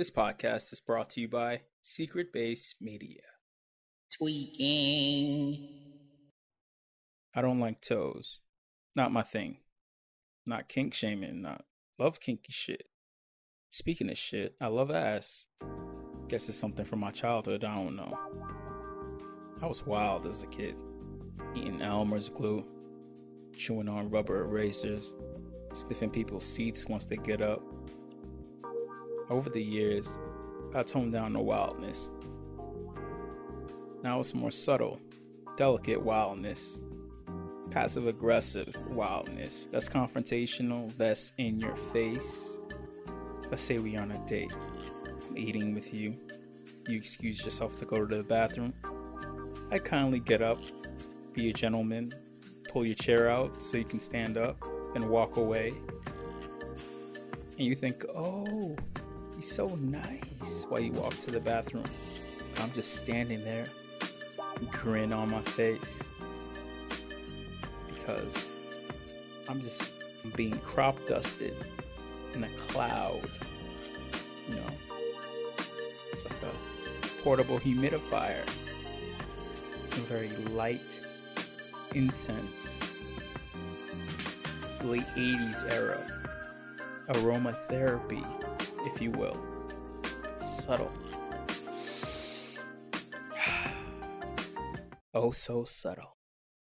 This podcast is brought to you by Secret Base Media. Tweaking. I don't like toes. Not my thing. Not kink shaming, not love kinky shit. Speaking of shit, I love ass. Guess it's something from my childhood, I don't know. I was wild as a kid. Eating Elmer's glue, chewing on rubber erasers, sniffing people's seats once they get up. Over the years, I toned down the wildness. Now it's more subtle, delicate wildness, passive aggressive wildness. That's confrontational, that's in your face. Let's say we're on a date. I'm eating with you. You excuse yourself to go to the bathroom. I kindly get up, be a gentleman, pull your chair out so you can stand up and walk away. And you think, oh, so nice while you walk to the bathroom. I'm just standing there, grin on my face. Because I'm just being crop dusted in a cloud. You know, it's like a portable humidifier. Some very light incense. Late 80s era. Aromatherapy, if you will. Subtle. Oh, so subtle.